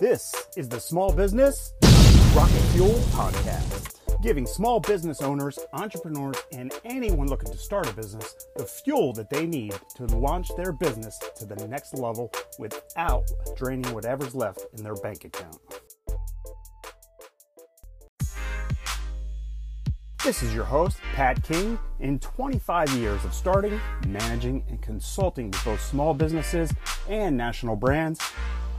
This is the Small Business Rocket Fuel Podcast, giving small business owners, entrepreneurs, and anyone looking to start a business the fuel that they need to launch their business to the next level without draining whatever's left in their bank account. This is your host, Pat King. In 25 years of starting, managing, and consulting with both small businesses and national brands,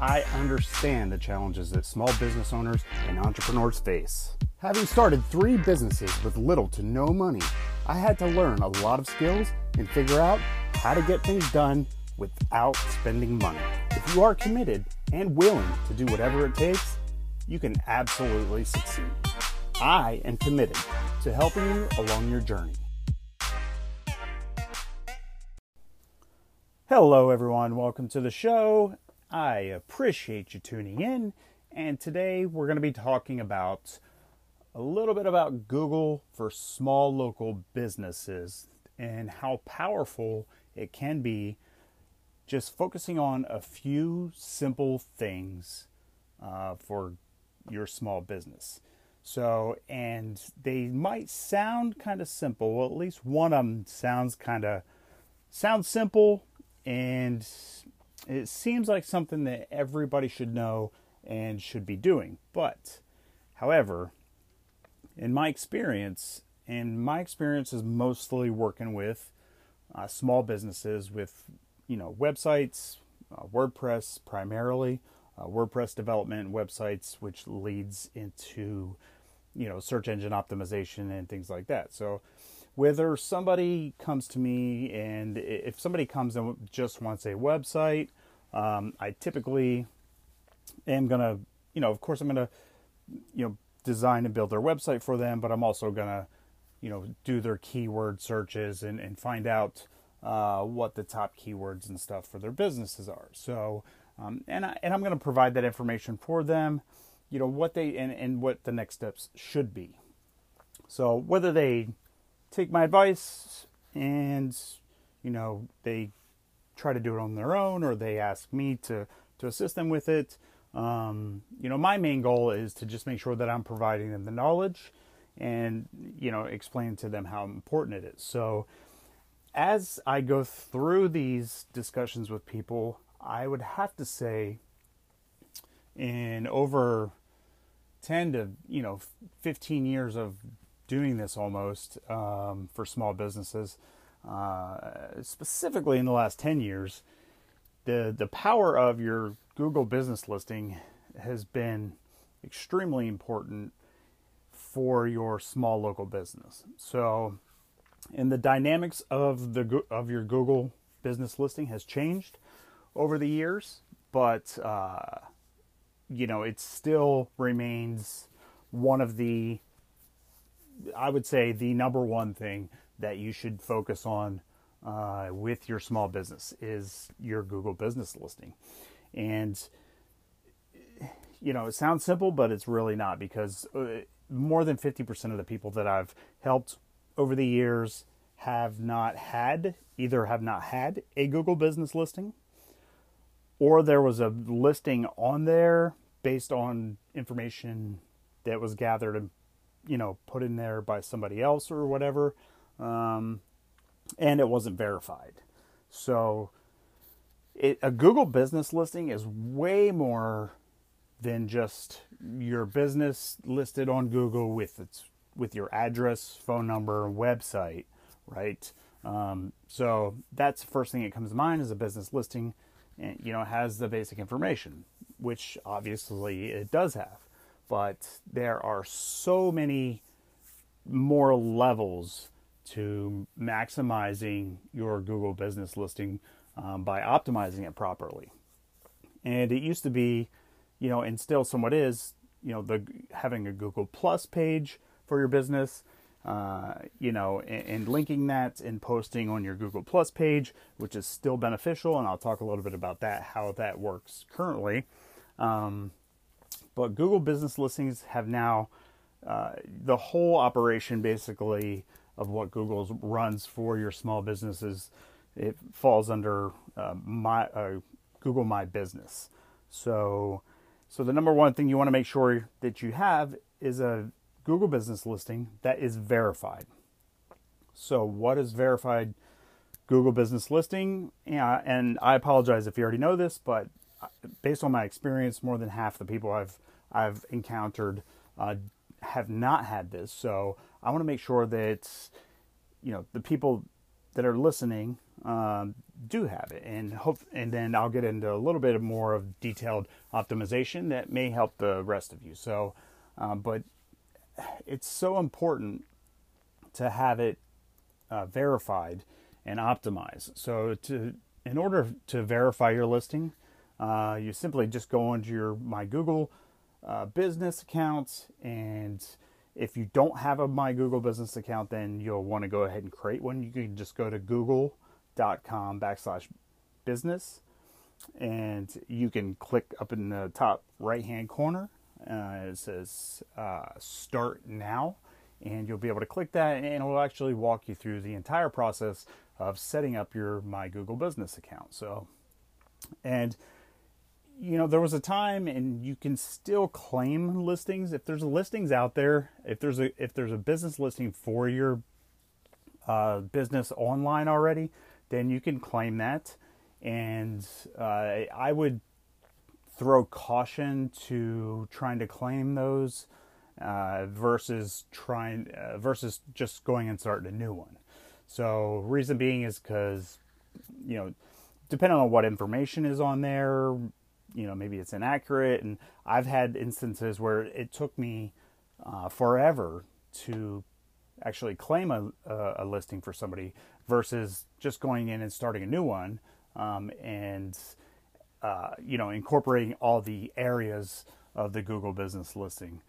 I understand the challenges that small business owners and entrepreneurs face. Having started three businesses with little to no money, I had to learn a lot of skills and figure out how to get things done without spending money. If you are committed and willing to do whatever it takes, you can absolutely succeed. I am committed to helping you along your journey. Hello, everyone. Welcome to the show. I appreciate you tuning in. And today we're going to be talking about a little bit about Google for small local businesses and how powerful it can be just focusing on a few simple things uh, for your small business. So, and they might sound kind of simple. Well, at least one of them sounds kind of sounds simple, and it seems like something that everybody should know and should be doing. But, however, in my experience, and my experience is mostly working with uh, small businesses with, you know, websites, uh, WordPress primarily, uh, WordPress development websites, which leads into you know search engine optimization and things like that. So whether somebody comes to me and if somebody comes and just wants a website, um, I typically am gonna you know of course I'm gonna you know design and build their website for them, but I'm also gonna you know do their keyword searches and, and find out uh, what the top keywords and stuff for their businesses are. So um, and I, and I'm to provide that information for them you know what they and, and what the next steps should be so whether they take my advice and you know they try to do it on their own or they ask me to to assist them with it. Um, you know my main goal is to just make sure that i'm providing them the knowledge and you know explain to them how important it is. So as i go through these discussions with people i would have to say in over 10 to you know 15 years of doing this almost um, for small businesses uh, specifically in the last 10 years the the power of your google business listing has been extremely important for your small local business. So and the dynamics of the of your google business listing has changed over the years but uh, you know, it still remains one of the, I would say, the number one thing that you should focus on uh, with your small business is your Google business listing. And, you know, it sounds simple, but it's really not because uh, more than 50% of the people that I've helped over the years have not had, either have not had a Google business listing or there was a listing on there based on information that was gathered and you know put in there by somebody else or whatever um, and it wasn't verified. So it, a google business listing is way more than just your business listed on google with its with your address phone number website right? Um, so that's the first thing that comes to mind is a business listing. And you know has the basic information which obviously it does have. But there are so many more levels to maximizing your Google business listing um, by optimizing it properly. And it used to be, you know, and still somewhat is, you know, the having a Google Plus page for your business, uh, you know, and, and, linking that and posting on your Google Plus page, which is still beneficial. And I'll talk a little bit about that, how that works currently. Um, but Google Business Listings have now uh, the whole operation basically of what Google runs for your small businesses. It falls under uh, my uh, Google My Business. So So the number one thing you want to make sure that you have is a Google business listing that is verified. So what is verified Google business listing? Yeah, and I apologize if you already know this, but uh, based on my experience, more than half the people I've I've encountered uh, have not had this. So I want to make sure that you know the people that are listening um, do have it, and hope, and then I'll get into a little bit more of detailed optimization that may help the rest of you. So, um, but it's so important to have it uh, verified and optimized. So, to in order to verify your listing, uh, you simply just go onto your my Google uh, business accounts and if you don't have a My Google Business account, then you'll want to go ahead and create one. You can just go to google.com backslash business and you can click up in the top right hand corner. Uh, it says uh, start now and you'll be able to click that and it will actually walk you through the entire process of setting up your My Google Business account. So, and you know, there was a time, and you can still claim listings if there's listings out there. If there's a if there's a business listing for your uh, business online already, then you can claim that. And uh, I would throw caution to trying to claim those uh, versus trying uh, versus just going and starting a new one. So reason being is because you know depending on what information is on there you know maybe it's inaccurate. And i've had instances where it took me uh, forever to actually claim a, a, listing for somebody versus just going in and starting a new one um, and uh, you know incorporating all the areas of the google business listing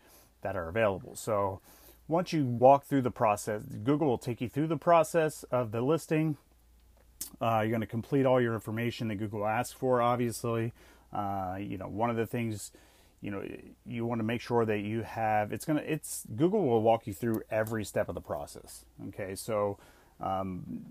that are available. So once you walk through the process google will take you through the process of the listing. Uh, you're going to complete all your information that google asks for obviously uh, you know, one of the things, you know, you want to make sure that you have. It's gonna. It's Google will walk you through every step of the process. Okay, so um,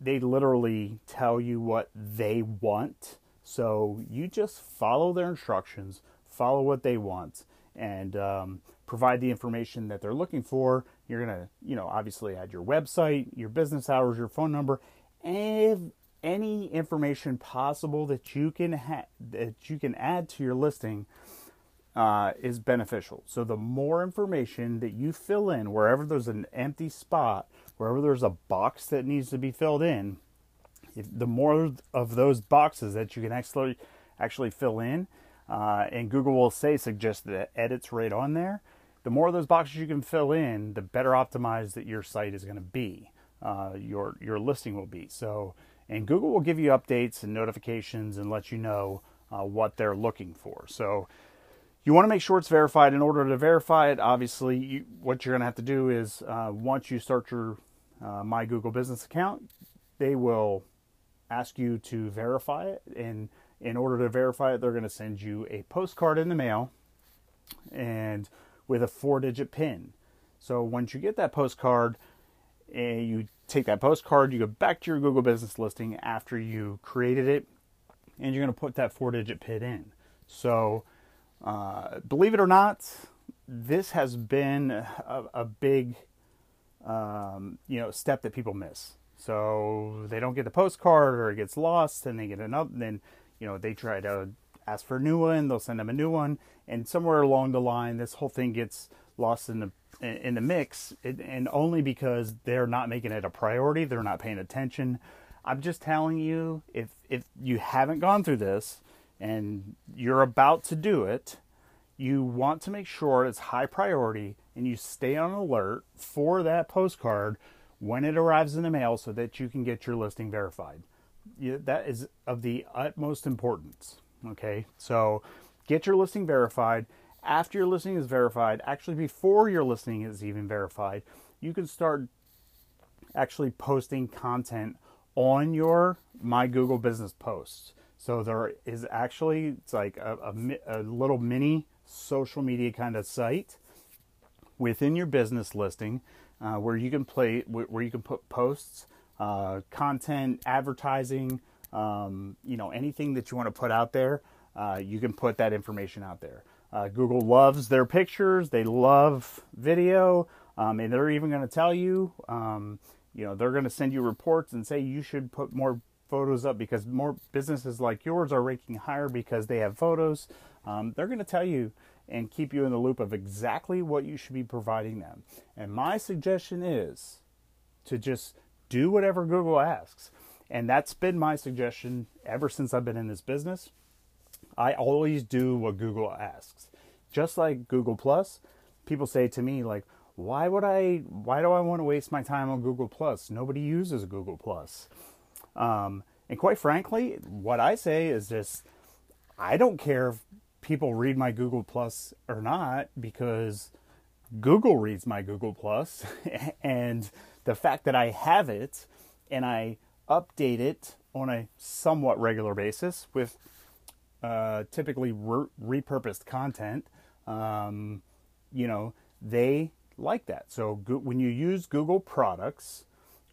they literally tell you what they want. So you just follow their instructions, follow what they want, and um, provide the information that they're looking for. You're gonna, you know, obviously add your website, your business hours, your phone number, and any information possible that you can ha- that you can add to your listing uh, is beneficial. So the more information that you fill in, wherever there's an empty spot, wherever there's a box that needs to be filled in, if, the more of those boxes that you can actually actually fill in, uh, and Google will say suggest the edits right on there. The more of those boxes you can fill in, the better optimized that your site is going to be. Uh, your your listing will be. So and Google will give you updates and notifications and let you know uh, what they're looking for. So you want to make sure it's verified. In order to verify it, obviously, you, what you're going to have to do is uh, once you start your uh, My Google Business account, they will ask you to verify it. And in order to verify it, they're going to send you a postcard in the mail and with a four digit PIN. So once you get that postcard, and you take that postcard, you go back to your Google business listing after you created it, and you're going to put that four digit PIN in. So, uh, believe it or not, this has been a, a big um, you know step that people miss. So they don't get the postcard, or it gets lost, and they get another. Then you know they try to ask for a new one. They'll send them a new one, and somewhere along the line, this whole thing gets lost in the in the mix, and only because they're not making it a priority, they're not paying attention. I'm just telling you, if if you haven't gone through this and you're about to do it, you want to make sure it's high priority and you stay on alert for that postcard when it arrives in the mail so that you can get your listing verified. that is of the utmost importance. Okay, so get your listing verified after your listing is verified, actually before your listing is even verified, you can start actually posting content on your My Google Business posts. So there is actually it's like a, a, a little mini social media kind of site within your business listing uh, where you can play where you can put posts, uh, content, advertising, um, you know anything that you want to put out there. Uh, you can put that information out there. Uh, Google loves their pictures. They love video, um, and they're even going to tell you, um, you know, they're going to send you reports and say you should put more photos up because more businesses like yours are ranking higher because they have photos. Um, they're going to tell you and keep you in the loop of exactly what you should be providing them. And my suggestion is to just do whatever Google asks. And that's been my suggestion ever since I've been in this business. I always do what Google asks. Just like Google Plus, people say to me like, "Why would I why do I want to waste my time on Google Plus? Nobody uses Google Plus." Um, and quite frankly, what I say is just I don't care if people read my Google Plus or not because Google reads my Google Plus and the fact that I have it and I update it on a somewhat regular basis with uh, typically re- repurposed content, um, you know, they like that. So go- when you use Google products,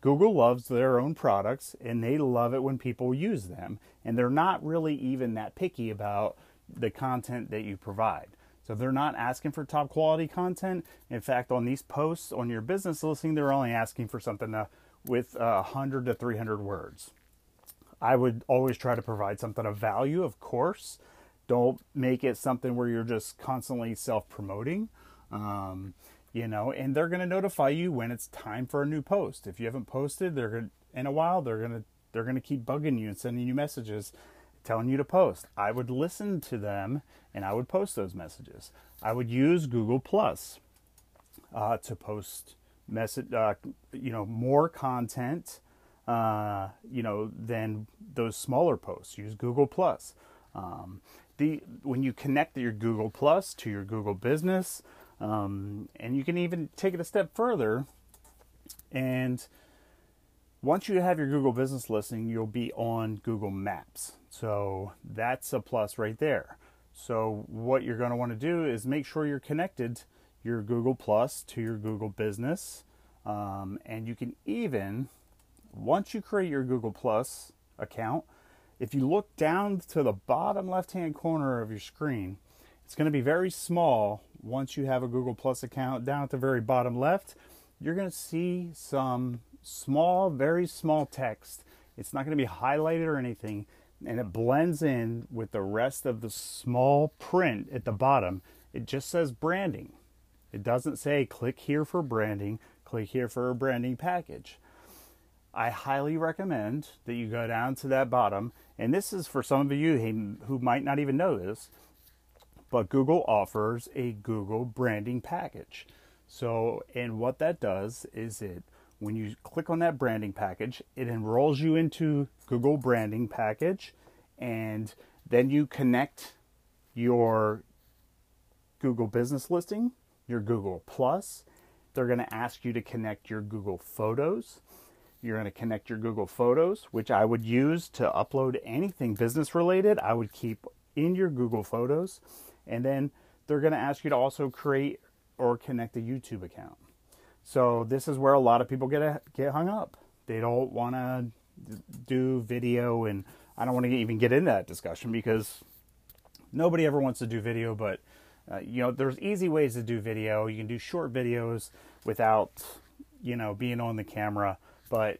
Google loves their own products and they love it when people use them. And they're not really even that picky about the content that you provide. So they're not asking for top quality content. In fact, on these posts on your business listing, they're only asking for something uh, with uh, 100 to 300 words. I would always try to provide something of value, of course. Don't make it something where you're just constantly self promoting. Um, you know, and they're going to notify you when it's time for a new post. If you haven't posted, they're going in a while they're going to they're going to keep bugging you and sending you messages telling you to post. I would listen to them and I would post those messages. I would use Google Plus uh, to post message, uh, you know, more content, uh, you know, than those smaller posts. Use Google Plus. Um, the when you connect your Google Plus to your Google Business, um, and you can even take it a step further and once you have your Google business listing, you'll be on Google Maps. So that's a plus right there. So what you're going to want to do is make sure you're connected your Google Plus to your Google business. Um, and you can even, once you create your Google Plus account, if you look down to the bottom left hand corner of your screen, it's going to be very small once you have a Google Plus account. Down at the very bottom left, you're going to see some small, very small text. It's not going to be highlighted or anything, and it blends in with the rest of the small print at the bottom. It just says branding. It doesn't say click here for branding, click here for a branding package. I highly recommend that you go down to that bottom, and this is for some of you who might not even know this, but Google offers a Google branding package. So, and what that does is it when you click on that branding package, it enrolls you into Google branding package and then you connect your Google business listing, your Google Plus. They're going to ask you to connect your Google Photos. You're going to connect your Google Photos, which I would use to upload anything business related. I would keep in your Google Photos. And then they're going to ask you to also create or connect a YouTube account. So this is where a lot of people get a, get hung up. They don't want to do video, and I don't want to even get into that discussion because nobody ever wants to do video. But uh, you know, there's easy ways to do video. You can do short videos without you know being on the camera, but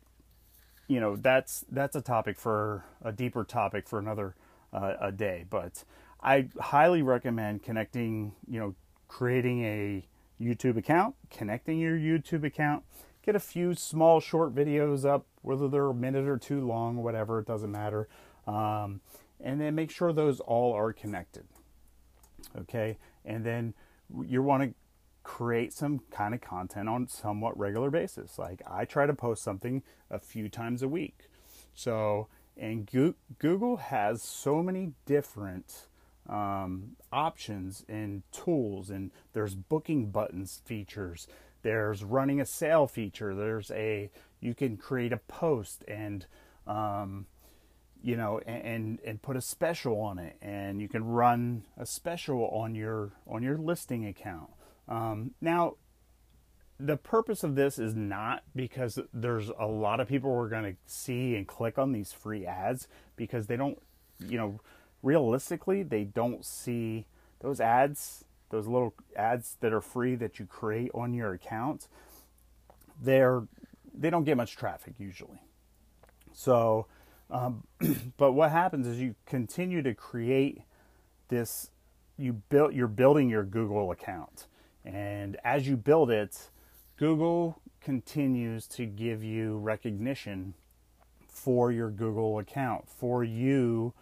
you know that's that's a topic for a deeper topic for another uh, a day. But I highly recommend connecting. You know, creating a YouTube account, connecting your YouTube account, get a few small short videos up, whether they're a minute or two long, whatever, it doesn't matter. Um, and then make sure those all are connected. Okay, and then you want to create some kind of content on somewhat regular basis. Like I try to post something a few times a week. So, and Google has so many different um, options and tools, and there's booking buttons features. There's running a sale feature. There's a you can create a post and um, you know and and put a special on it, and you can run a special on your on your listing account. Um, now, the purpose of this is not because there's a lot of people we're going to see and click on these free ads because they don't, you know, realistically, they don't see those ads, those little ads that are free that you create on your account, they're they don't get much traffic usually. So, um, but what happens is you continue to create this. You build. You're building your Google account, and as you build it, Google continues to give you recognition for your Google account, for you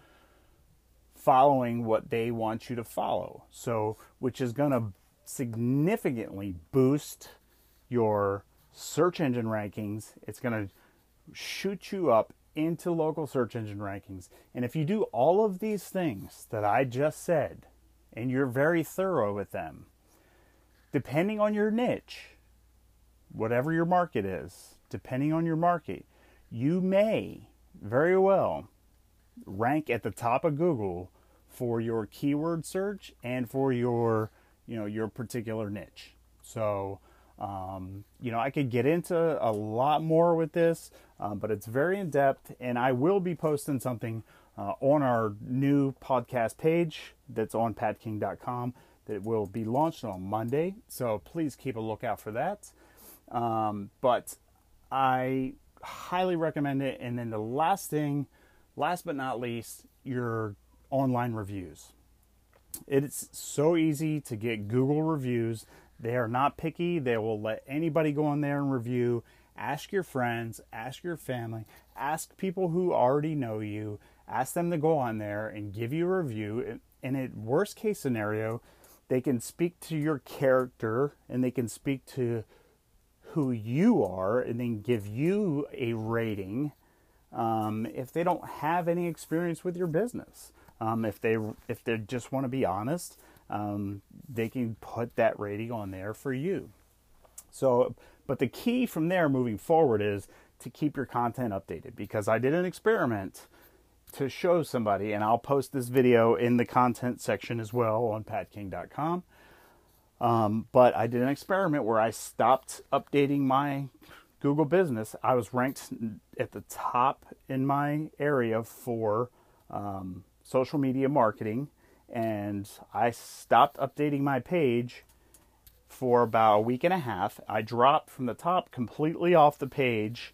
following what they want you to follow. So, which is going to significantly boost your search engine rankings. It's going to shoot you up into local search engine rankings. And if you do all of these things that I just said, and you're very thorough with them, depending on your niche, whatever your market is, depending on your market, you may very well rank at the top of Google for your keyword search and for your, you know, your particular niche. So, um, you know, I could get into a lot more with this, um, but it's very in depth, and I will be posting something uh, on our new podcast page that's on patking.com that will be launched on Monday. So please keep a lookout for that. Um, but I highly recommend it. And then the last thing, last but not least, your online reviews. It's so easy to get Google reviews. They are not picky. They will let anybody go on there and review. Ask your friends, ask your family, ask people who already know you, ask them to go on there and give you a review. And at worst case scenario, they can speak to your character and they can speak to who you are and then give you a rating um, if they don't have any experience with your business. Um, if they if they just want to be honest, um, they can put that rating on there for you. So, but the key from there moving forward is to keep your content updated because I did an experiment to show somebody, and I'll post this video in the content section as well on patking.com. Um, but I did an experiment where I stopped updating my Google business. I was ranked at the top in my area for um, social media marketing, and I stopped updating my page for about a week and a half. I dropped from the top completely off the page.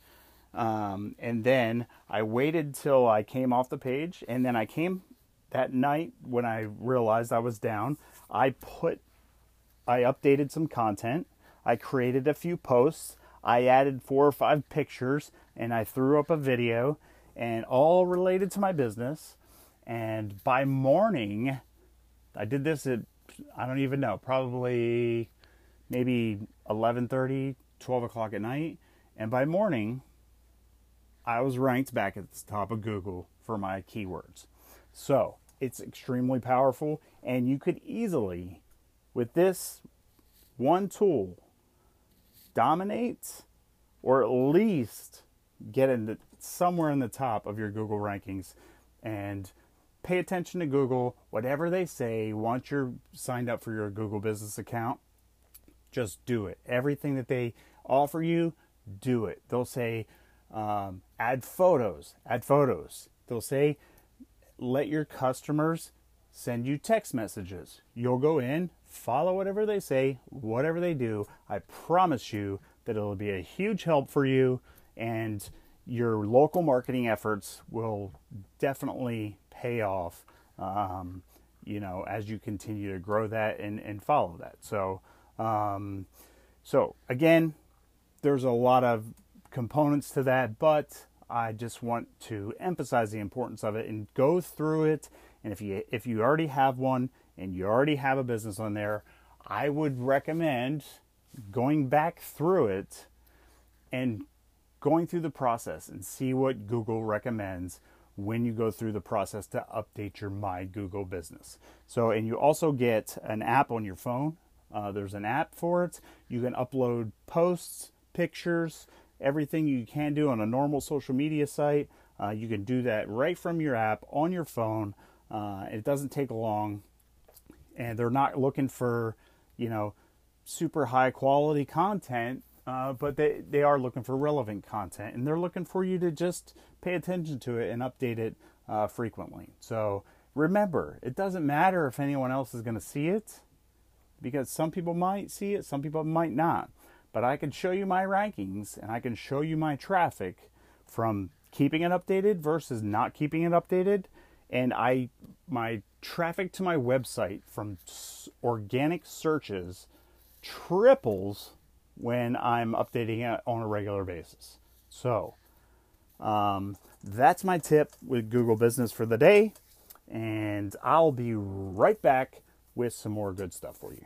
Um, and then I waited till I came off the page, and then I came that night when I realized I was down. I put I updated some content. I created a few posts. I added four or five pictures and I threw up a video and all related to my business. And by morning, I did this at, I don't even know, probably maybe 11:30, 12 o'clock at night. And by morning, I was ranked back at the top of Google for my keywords. So it's extremely powerful, and you could easily with this one tool dominate or at least get into somewhere in the top of your Google rankings and pay attention to Google. Whatever they say, once you're signed up for your Google business account, just do it. Everything that they offer you, do it. They'll say, um, add photos, add photos. They'll say, let your customers send you text messages. You'll go in, follow whatever they say, whatever they do. I promise you that it'll be a huge help for you and your local marketing efforts will definitely pay off um, you know as you continue to grow that and, and follow that so um, so again there's a lot of components to that but i just want to emphasize the importance of it and go through it and if you if you already have one and you already have a business on there, I would recommend going back through it and going through the process and see what Google recommends when you go through the process to update your My Google business. So, and you also get an app on your phone. Uh, there's an app for it. You can upload posts, pictures, everything you can do on a normal social media site. Uh, you can do that right from your app on your phone. Uh, it doesn't take long and they're not looking for, you know, super high quality content, uh, but they, they are looking for relevant content and they're looking for you to just pay attention to it and update it uh, frequently. So, remember, it doesn't matter if anyone else is going to see it because some people might see it, some people might not. But I can show you my rankings and I can show you my traffic from keeping it updated versus not keeping it updated. And I my traffic to my website from organic searches triples when I'm updating it on a regular basis. So, um, that's my tip with Google Business for the day. And I'll be right back with some more good stuff for you.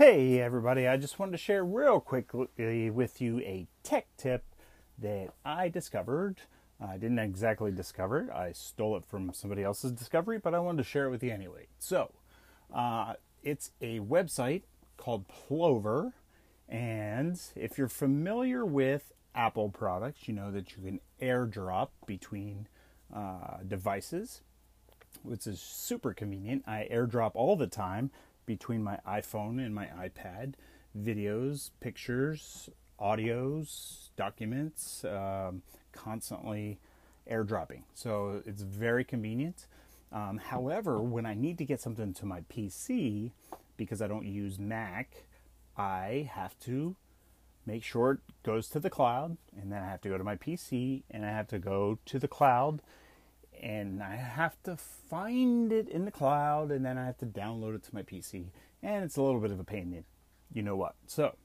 Hey everybody, I just wanted to share real quickly with you a tech tip that I discovered. I didn't exactly discover it, I stole it from somebody else's discovery, but I wanted to share it with you anyway. So, uh, it's a website called Plover, and if you're familiar with Apple products, you know that you can airdrop between uh, devices, which is super convenient. I airdrop all the time between my iPhone and my iPad videos, pictures, audios, documents, um, constantly airdropping. So it's very convenient. Um, however, when I need to get something to my PC, because I don't use Mac, I have to make sure it goes to the cloud, and then I have to go to my PC, and I have to go to the cloud, and I have to find it in the cloud, and then I have to download it to my PC, and it's a little bit of a pain in you know what. So,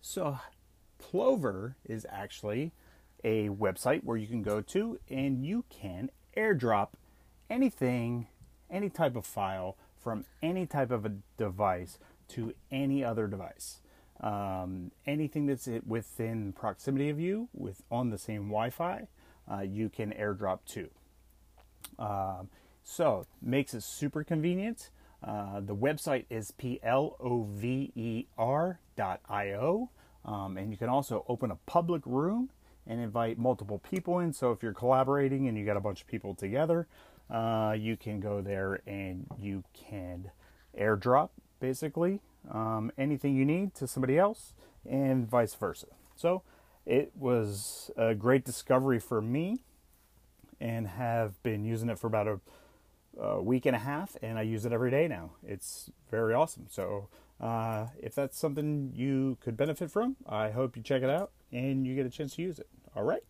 so Plover is actually a website where you can go to and you can airdrop anything, any type of file from any type of a device to any other device. Um, anything that's within proximity of you with on the same Wi-Fi, uh, you can airdrop to. Um, so makes it super convenient. Uh, the website is plover.io, um, and you can also open a public room and invite multiple people in. So if you're collaborating and you got a bunch of people together, uh, you can go there and you can airdrop basically um, anything you need to somebody else and vice versa. So it was a great discovery for me and have been using it for about a, a week and a half and I use it every day now. It's very awesome. So uh, if that's something you could benefit from, I hope you check it out and you get a chance to use it. All right.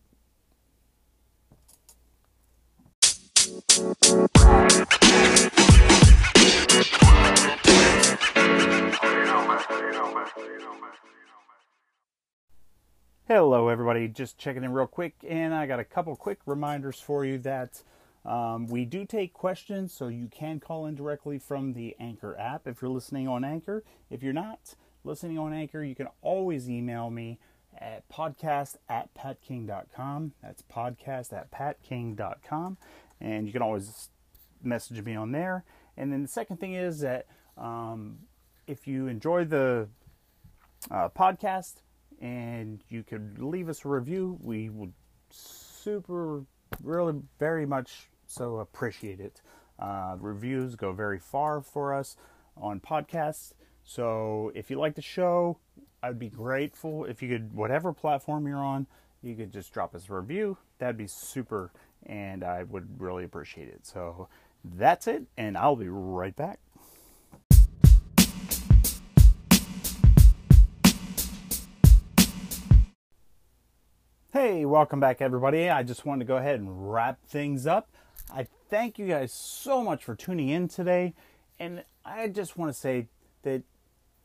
Hello, everybody. Just checking in real quick, and I got a couple quick reminders for you that um, we do take questions, so you can call in directly from the Anchor app if you're listening on Anchor. If you're not listening on Anchor, you can always email me at podcast at patking.com. That's podcast at patking.com. And you can always message me on there. And then the second thing is that um, if you enjoy the uh, podcast and you could leave us a review, we would super, really, very much so appreciate it. Uh, reviews go very far for us on podcasts. So if you like the show, I'd be grateful if you could, whatever platform you're on, you could just drop us a review. That'd be super, and I would really appreciate it. So that's it, and I'll be right back. Hey, welcome back, everybody. I just wanted to go ahead and wrap things up. I thank you guys so much for tuning in today, and I just want to say that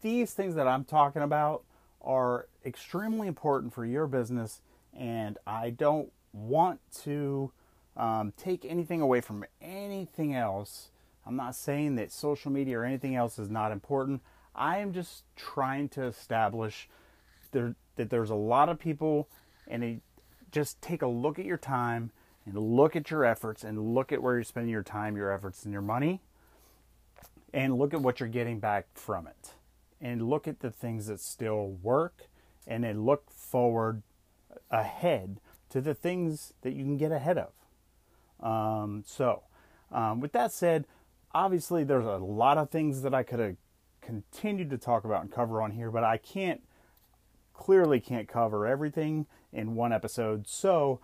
these things that I'm talking about are extremely important for your business, and I don't want to um, take anything away from anything else. I'm not saying that social media or anything else is not important. I am just trying to establish there, that there's a lot of people, and it, just take a look at your time and look at your efforts and look at where you're spending your time, your efforts, and your money, and look at what you're getting back from it and look at the things that still work and then look forward ahead to the things that you can get ahead of. Um, so, um, with that said, obviously there's a lot of things that I could have continued to talk about and cover on here, but I can't clearly can't cover everything in one episode. So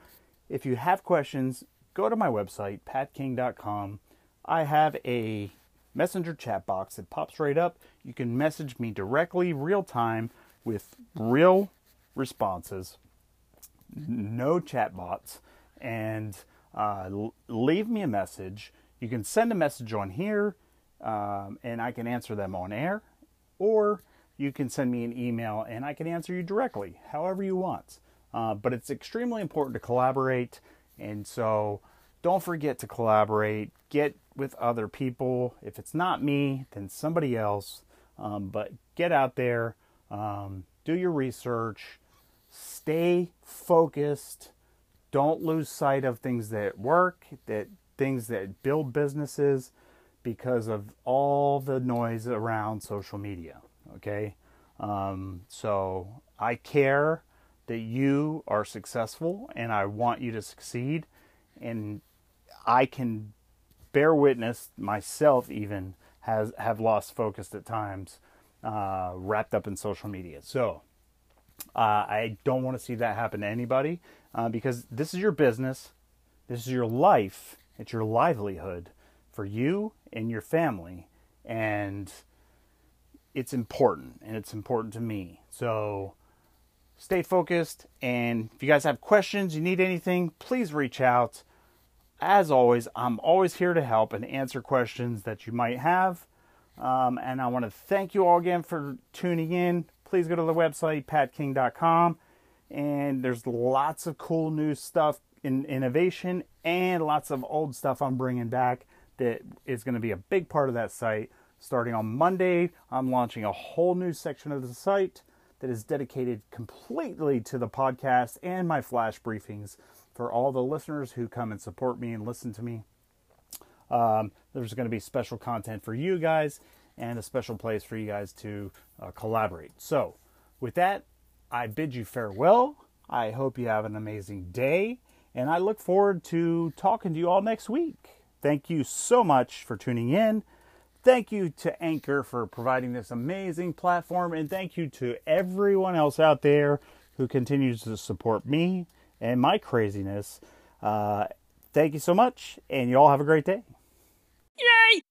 if you have questions, go to my website, patking.com. I have a messenger chat box that pops right up. You can message me directly, real time, with real responses, no chat bots, and uh, leave me a message. You can send a message on here, um, and I can answer them on air, or you can send me an email and I can answer you directly, however you want. Uh, but it's extremely important to collaborate, and so don't forget to collaborate. Get with other people. If it's not me, then somebody else. Um, but get out there, um, do your research, stay focused. Don't lose sight of things that work, that things that build businesses, because of all the noise around social media. Okay, um, so I care that you are successful, and I want you to succeed, and I can bear witness myself even has have lost focus at times uh, wrapped up in social media. So uh, i don't want to see that happen to anybody uh, because this is your business. This is your life. It's your livelihood for you and your family. And it's important and it's important to me. So stay focused and if you guys have questions you need anything please reach out as always, I'm always here to help and answer questions that you might have. Um, and I want to thank you all again for tuning in. Please go to the website, patking.com. And there's lots of cool new stuff in innovation and lots of old stuff I'm bringing back that is going to be a big part of that site. Starting on Monday, I'm launching a whole new section of the site that is dedicated completely to the podcast and my flash briefings for all the listeners who come and support me and listen to me. Um, there's going to be special content for you guys and a special place for you guys to uh, collaborate. So, with that, I bid you farewell. I hope you have an amazing day, and I look forward to talking to you all next week. Thank you so much for tuning in. Thank you to Anchor for providing this amazing platform, and thank you to everyone else out there who continues to support me and my craziness. Uh, thank you so much, and you all have a great day. Yay!